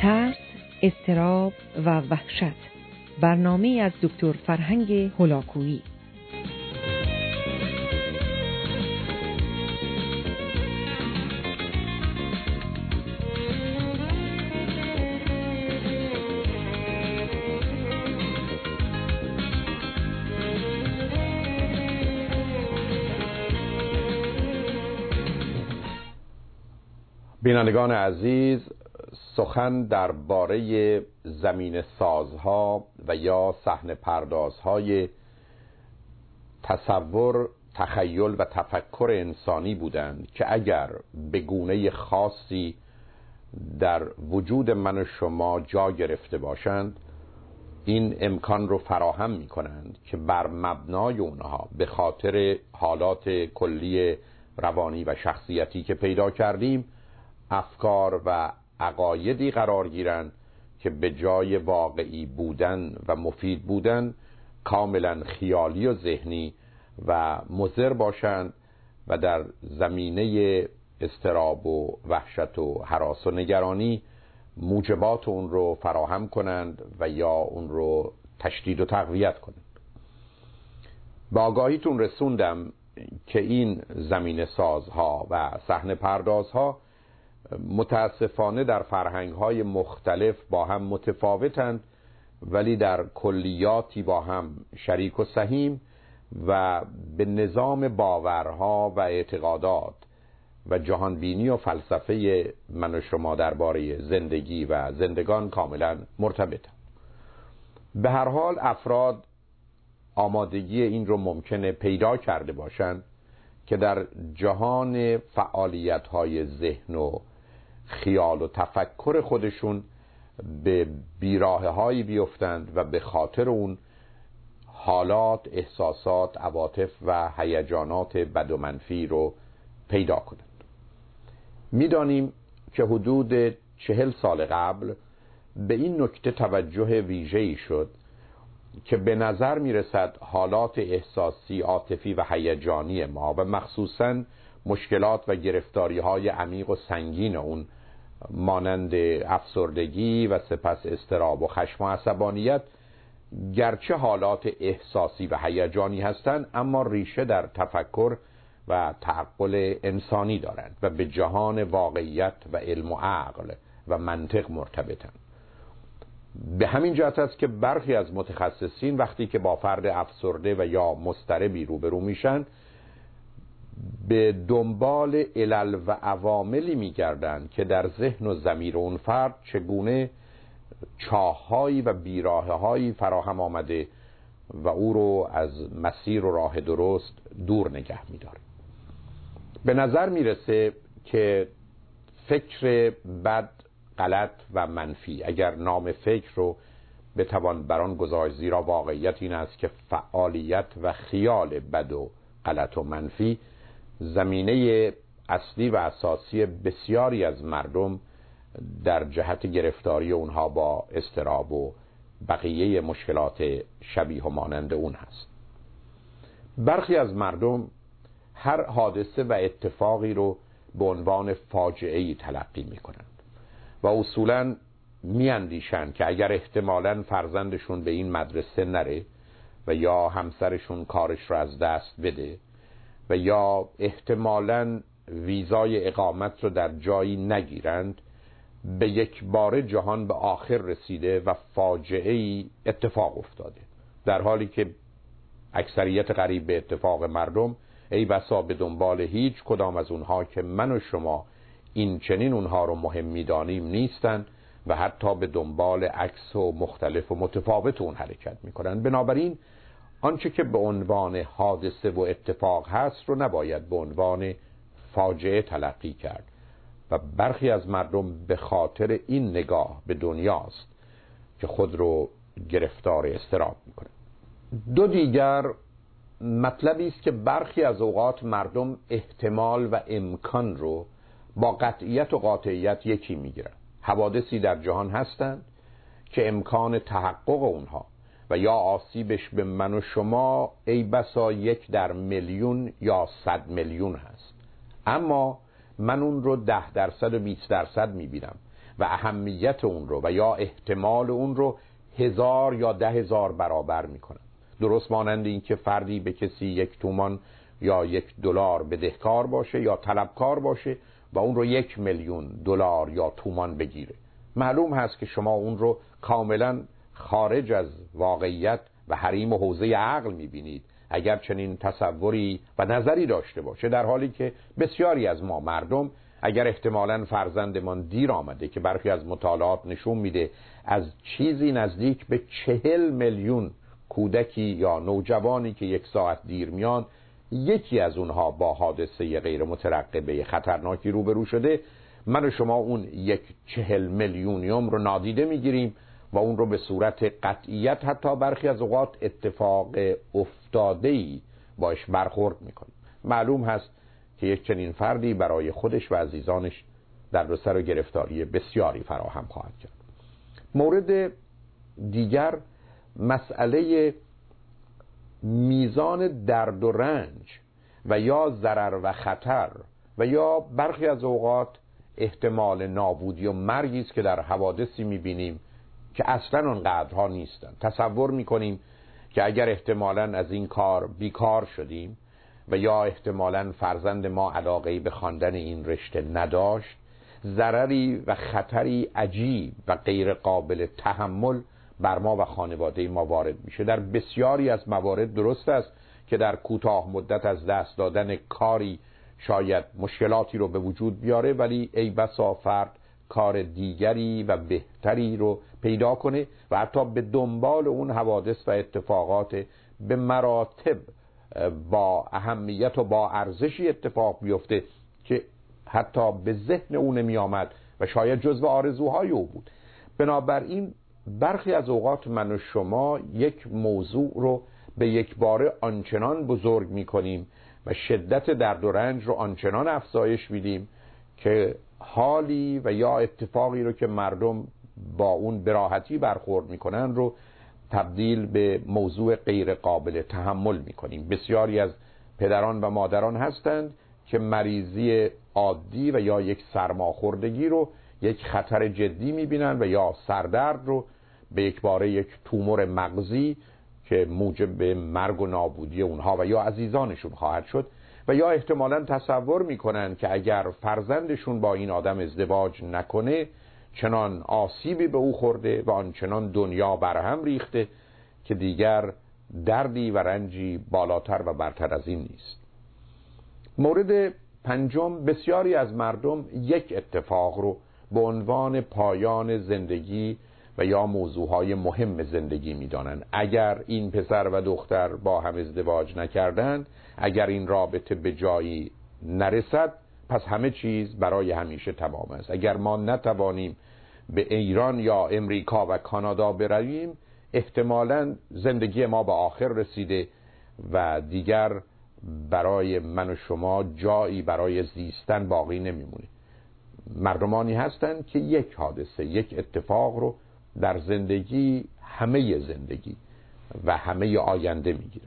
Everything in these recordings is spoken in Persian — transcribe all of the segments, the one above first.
ترس، استراب و وحشت. برنامه از دکتر فرهنگ هلاکویی بینندگان عزیز سخن درباره زمین سازها و یا صحنه پردازهای تصور تخیل و تفکر انسانی بودند که اگر به گونه خاصی در وجود من و شما جا گرفته باشند این امکان رو فراهم می کنند که بر مبنای اونها به خاطر حالات کلی روانی و شخصیتی که پیدا کردیم افکار و عقایدی قرار گیرند که به جای واقعی بودن و مفید بودن کاملا خیالی و ذهنی و مضر باشند و در زمینه استراب و وحشت و حراس و نگرانی موجبات اون رو فراهم کنند و یا اون رو تشدید و تقویت کنند. به آگاهیتون رسوندم که این زمین سازها و صحنه پردازها متاسفانه در فرهنگ های مختلف با هم متفاوتند ولی در کلیاتی با هم شریک و سهیم و به نظام باورها و اعتقادات و جهانبینی و فلسفه من و شما درباره زندگی و زندگان کاملا مرتبطند. به هر حال افراد آمادگی این رو ممکنه پیدا کرده باشند که در جهان فعالیت های ذهن و خیال و تفکر خودشون به بیراه هایی بیفتند و به خاطر اون حالات، احساسات، عواطف و هیجانات بد و منفی رو پیدا کنند. می‌دانیم که حدود چهل سال قبل به این نکته توجه ویژه‌ای شد که به نظر می رسد حالات احساسی، عاطفی و هیجانی ما و مخصوصا مشکلات و گرفتاری های عمیق و سنگین اون مانند افسردگی و سپس استراب و خشم و عصبانیت گرچه حالات احساسی و هیجانی هستند اما ریشه در تفکر و تعقل انسانی دارند و به جهان واقعیت و علم و عقل و منطق مرتبطند. به همین جهت است که برخی از متخصصین وقتی که با فرد افسرده و یا مستربی روبرو میشن به دنبال علل و عواملی میگردند که در ذهن و زمیر اون فرد چگونه چاههایی و بیراههایی فراهم آمده و او رو از مسیر و راه درست دور نگه میداره. به نظر می‌رسه که فکر بد غلط و منفی اگر نام فکر رو بتوان بران گذاشت زیرا واقعیت این است که فعالیت و خیال بد و غلط و منفی زمینه اصلی و اساسی بسیاری از مردم در جهت گرفتاری اونها با استراب و بقیه مشکلات شبیه و مانند اون هست. برخی از مردم هر حادثه و اتفاقی رو به عنوان ای تلقی می کنند و اصولا می که اگر احتمالا فرزندشون به این مدرسه نره و یا همسرشون کارش رو از دست بده و یا احتمالا ویزای اقامت رو در جایی نگیرند به یک بار جهان به آخر رسیده و فاجعه ای اتفاق افتاده. در حالی که اکثریت قریب به اتفاق مردم ای بسا به دنبال هیچ کدام از اونها که من و شما این چنین اونها رو مهم می‌دانیم نیستند و حتی به دنبال عکس و مختلف و متفاوت اون حرکت می‌کنن. بنابراین آنچه که به عنوان حادثه و اتفاق هست رو نباید به عنوان فاجعه تلقی کرد و برخی از مردم به خاطر این نگاه به دنیاست که خود رو گرفتار استراب می‌کنه. دو دیگر مطلبی است که برخی از اوقات مردم احتمال و امکان رو با قطعیت و قاطعیت یکی می‌گیرن. حوادثی در جهان هستند که امکان تحقق اونها و یا آسیبش به من و شما ای بسا یک در میلیون یا صد میلیون هست. اما من اون رو ده درصد و بیست درصد می‌بینم و اهمیت اون رو و یا احتمال اون رو هزار یا ده هزار برابر می‌کنن درست مانند این که فردی به کسی یک تومان یا یک دلار بدهکار باشه یا طلبکار باشه و اون رو یک میلیون دلار یا تومان بگیره. معلوم هست که شما اون رو کاملا خارج از واقعیت و حریم و حوزه عقل می‌بینید. اگر چنین تصوری و نظری داشته باشه در حالی که بسیاری از ما مردم اگر احتمالا فرزندمان دیر آمده که برخی از مطالعات نشون میده از چیزی نزدیک به چهل میلیون کودکی یا نوجوانی که یک ساعت دیر میان یکی از اونها با حادثه غیر مترقبه خطرناکی روبرو شده. من و شما اون یک چهل میلیونیوم رو نادیده می‌گیریم. و اون رو به صورت قطعیت حتی برخی از اوقات اتفاق افتاده ای باش برخورد می‌کنیم معلوم هست که یک چنین فردی برای خودش و عزیزانش در سر و گرفتاری بسیاری فراهم خواهد کرد. مورد دیگر مسئله میزان درد و رنج و یا ضرر و خطر و یا برخی از اوقات احتمال نابودی و مرگی است که در حوادثی می‌بینیم که اصلا اونقدرها نیستن. تصور می‌کنیم که اگر احتمالا از این کار بیکار شدیم و یا احتمالا فرزند ما علاقه به خواندن این رشته نداشت ضرری و خطری عجیب و غیر قابل تحمل بر ما و خانواده ما وارد میشه. در بسیاری از موارد درست است که در کوتاه مدت از دست دادن کاری شاید مشکلاتی رو به وجود بیاره ولی ای بسا فرد کار دیگری و بهتری رو پیدا کنه و حتی به دنبال اون حوادث و اتفاقات به مراتب با اهمیت و با ارزشی اتفاق بیفته که حتی به ذهن اون نمی آمد و شاید جزو آرزوهای او بود. بنابراین برخی از اوقات من و شما یک موضوع رو به یک باره آنچنان بزرگ می کنیم و شدت درد و رنج رو آنچنان افزایش میدیم که حالی و یا اتفاقی رو که مردم با اون براحتی برخورد می‌کنن رو تبدیل به موضوع غیر قابل تحمل می‌کنیم. بسیاری از پدران و مادران هستند که مریضی عادی و یا یک سرماخوردگی رو یک خطر جدی می‌بینن و یا سردرد رو به یک باره یک تومور مغزی که موجب مرگ و نابودی اونها و یا عزیزانشون خواهد شد و یا احتمالا تصور می‌کنن که اگر فرزندشون با این آدم ازدواج نکنه چنان آسیبی به او خورده و آنچنان دنیا برهم ریخته که دیگر دردی و رنجی بالاتر و برتر از این نیست. مورد پنجم بسیاری از مردم یک اتفاق رو به عنوان پایان زندگی و یا موضوعهای مهم زندگی می‌دانند. اگر این پسر و دختر با هم ازدواج نکردند اگر این رابطه به جایی نرسد پس همه چیز برای همیشه تمام است. اگر ما نتوانیم به ایران یا امریکا و کانادا برویم احتمالا زندگی ما به آخر رسیده و دیگر برای من و شما جایی برای زیستن باقی نمیمونه. مردمانی هستند که یک حادثه یک اتفاق رو در زندگی همه زندگی و همه آینده می‌گیره.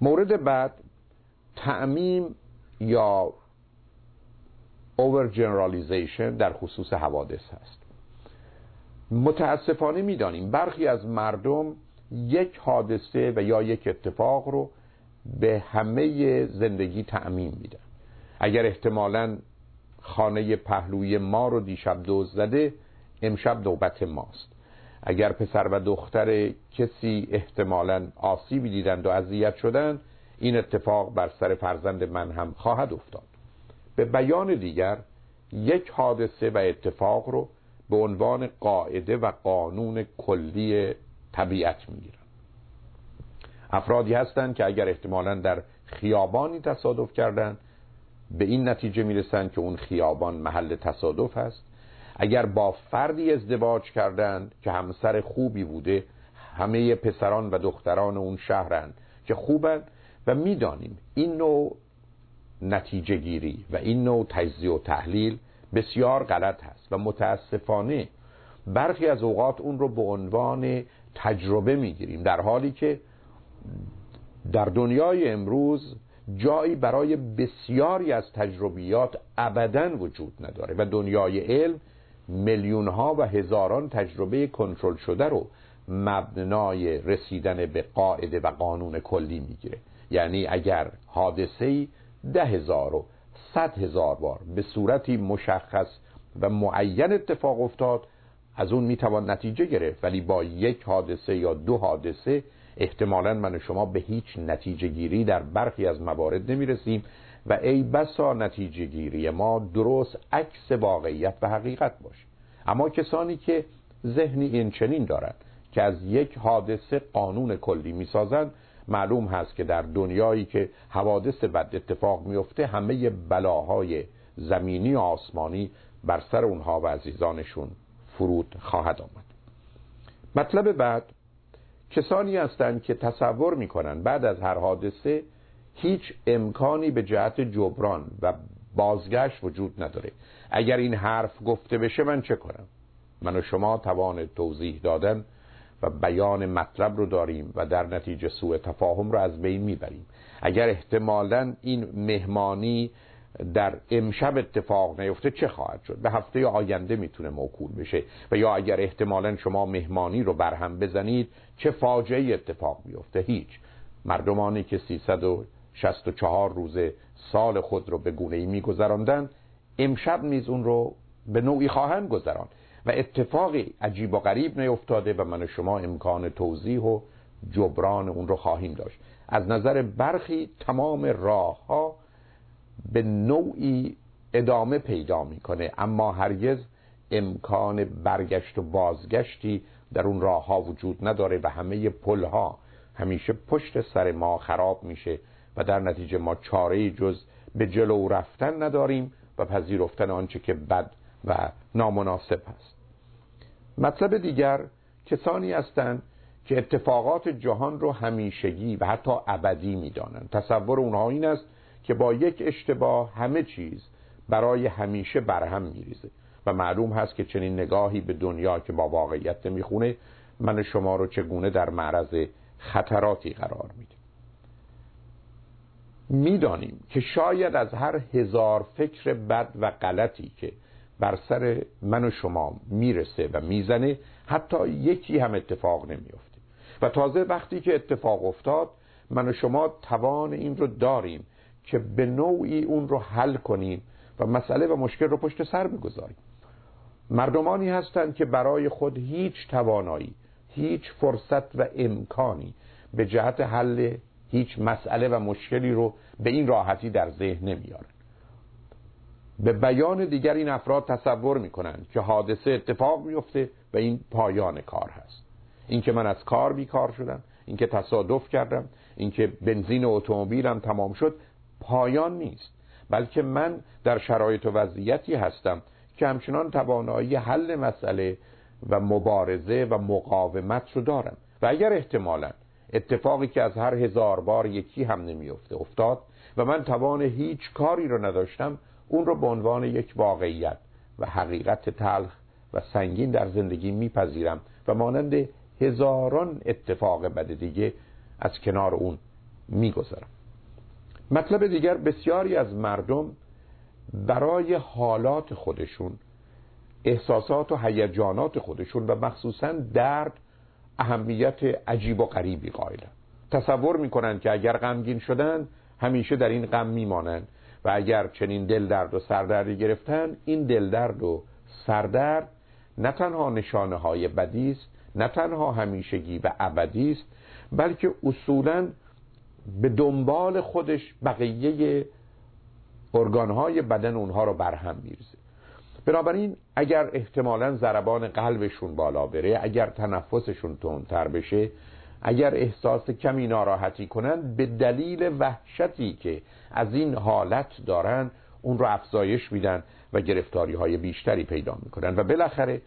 مورد بعد تعمیم یا overgeneralization در خصوص حوادث هست. متاسفانه می‌دانیم برخی از مردم یک حادثه و یا یک اتفاق رو به همه زندگی تعمیم میدن. اگر احتمالا خانه پهلوی ما رو دیشب دوز زده امشب نوبت ماست. اگر پسر و دختر کسی احتمالا آسیبی دیدند و اذیت شدند این اتفاق بر سر فرزند من هم خواهد افتاد. به بیان دیگر یک حادثه و اتفاق رو به عنوان قاعده و قانون کلی طبیعت می‌گیرن افرادی هستند که اگر احتمالا در خیابانی تصادف کردند به این نتیجه می‌رسند که اون خیابان محل تصادف است اگر با فردی ازدواج کردند که همسر خوبی بوده همه پسران و دختران اون شهرند که خوبند و می‌دانیم این نوع نتیجه گیری و این نوع تجزیه و تحلیل بسیار غلط هست و متاسفانه برخی از اوقات اون رو به عنوان تجربه می‌گیریم در حالی که در دنیای امروز جایی برای بسیاری از تجربیات ابدا وجود نداره و دنیای علم میلیون ها و هزاران تجربه کنترل شده رو مبنای رسیدن به قاعده و قانون کلی می‌گیره. یعنی اگر حادثه ده هزار و صد هزار بار به صورتی مشخص و معین اتفاق افتاد از اون می‌توان نتیجه گرفت. ولی با یک حادثه یا دو حادثه احتمالا من و شما به هیچ نتیجه گیری در برخی از موارد نمی‌رسیم. و ای بسا نتیجه گیری ما درست عکس واقعیت و حقیقت باشه اما کسانی که ذهنی این چنین دارند که از یک حادثه قانون کلی می‌سازند معلوم هست که در دنیایی که حوادث بد اتفاق میفته همه بلاهای زمینی و آسمانی بر سر اونها و عزیزانشون فرود خواهد آمد. مطلب بعد کسانی هستند که تصور می‌کنن بعد از هر حادثه هیچ امکانی به جهت جبران و بازگشت وجود نداره. اگر این حرف گفته بشه من چه کنم؟ من و شما توان توضیح دادن و بیان مطلب رو داریم و در نتیجه سوء تفاهم رو از بین می‌بریم. اگر احتمالا این مهمانی در امشب اتفاق نیفته چه خواهد شد؟ به هفته آینده می‌تونه موکول بشه. و یا اگر احتمالا شما مهمانی رو برهم بزنید چه فاجعه اتفاق میفته هیچ. مردمانی که 364 روز سال خود رو به گونه ای میگذراندن امشب نیز اون رو به نوعی خواهند گذران. و اتفاقی عجیب و غریب نیفتاده و من و شما امکان توضیح و جبران اون رو خواهیم داشت. از نظر برخی تمام راه ها به نوعی ادامه پیدا می‌کنه. اما هرگز امکان برگشت و بازگشتی در اون راه ها وجود نداره و همه پل ها همیشه پشت سر ما خراب میشه. و در نتیجه ما چاره جز به جلو رفتن نداریم و پذیرفتن آنچه که بد و نامناسب هست. مطلب دیگر کسانی هستند که اتفاقات جهان رو همیشگی و حتی ابدی می‌دانند. تصور اونها این است که با یک اشتباه همه چیز برای همیشه برهم میریزه و معلوم هست که چنین نگاهی به دنیا که با واقعیت نمی‌خونه من شما رو چگونه در معرض خطراتی قرار میده می‌دانیم که شاید از هر هزار فکر بد و غلطی که بر سر من و شما می‌رسه و می‌زنه حتی یکی هم اتفاق نمیافته. و تازه وقتی که اتفاق افتاد من و شما توان این رو داریم که به نوعی اون رو حل کنیم و مسئله و مشکل رو پشت سر بگذاریم. مردمانی هستند که برای خود هیچ توانایی هیچ فرصت و امکانی به جهت حل هیچ مسئله و مشکلی رو به این راحتی در ذهن نمیارن به بیان دیگر این افراد تصور می‌کنن که حادثه اتفاق میفته و این پایان کار هست. اینکه من از کار بیکار شدم اینکه تصادف کردم اینکه بنزین اتومبیلم تمام شد پایان نیست. بلکه من در شرایط و وضعیتی هستم که همچنان توانایی حل مسئله و مبارزه و مقاومت رو دارم. و اگر احتمالا اتفاقی که از هر هزار بار یکی هم نمیفته افتاد و من توان هیچ کاری رو نداشتم اون رو به عنوان یک واقعیت و حقیقت تلخ و سنگین در زندگی میپذیرم و مانند هزاران اتفاق بد دیگه از کنار اون میگذرم. مطلب دیگر بسیاری از مردم برای حالات خودشون احساسات و هیجانات خودشون و مخصوصا درد اهمیت عجیب و غریبی قائلن. تصور می‌کنن که اگر غمگین شدن همیشه در این غم میمانند و اگر چنین دل درد و سردردی گرفتن این دل درد و سردرد نه تنها نشانه های بدی است نه تنها همیشگی و ابدی است بلکه اصولا به دنبال خودش بقیه ارگانهای بدن اونها رو برهم میرزه بنابراین اگر احتمالا ضربان قلبشون بالا بره اگر تنفسشون تندتر بشه اگر احساس کمی ناراحتی کنند به دلیل وحشتی که از این حالت دارن اون رو افزایش میدن و گرفتاری های بیشتری پیدا می‌کنن. و بالاخره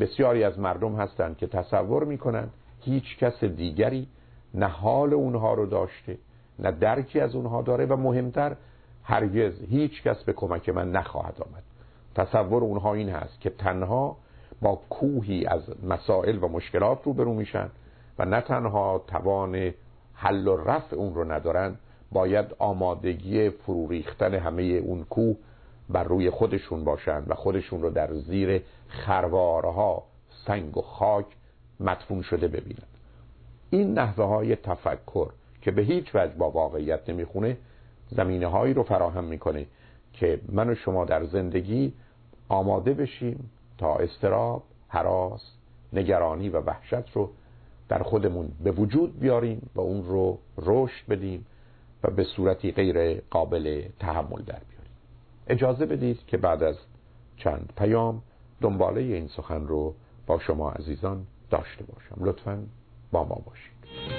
بسیاری از مردم هستند که تصور می‌کنن هیچ کس دیگری نه حال اونها رو داشته نه درکی از اونها داره و مهمتر هرگز هیچ کس به کمک من نخواهد آمد. تصور اونها این هست که تنها با کوهی از مسائل و مشکلات روبرو میشن و نه تنها توان حل و رفع اون رو ندارن باید آمادگی فرو ریختن همه اون کوه بر روی خودشون باشند و خودشون رو در زیر خروارها سنگ و خاک مدفون شده ببینند این نحوه های تفکر که به هیچ وجه با واقعیت نمی‌خونه زمینه هایی رو فراهم می‌کنه که من و شما در زندگی آماده بشیم تا استراب، حراس، نگرانی و وحشت رو در خودمون به وجود بیاریم و اون رو رشد بدیم و به صورتی غیر قابل تحمل در بیاریم. اجازه بدید که بعد از چند پیام دنباله این سخن رو با شما عزیزان داشته باشم. لطفا با ما باشید.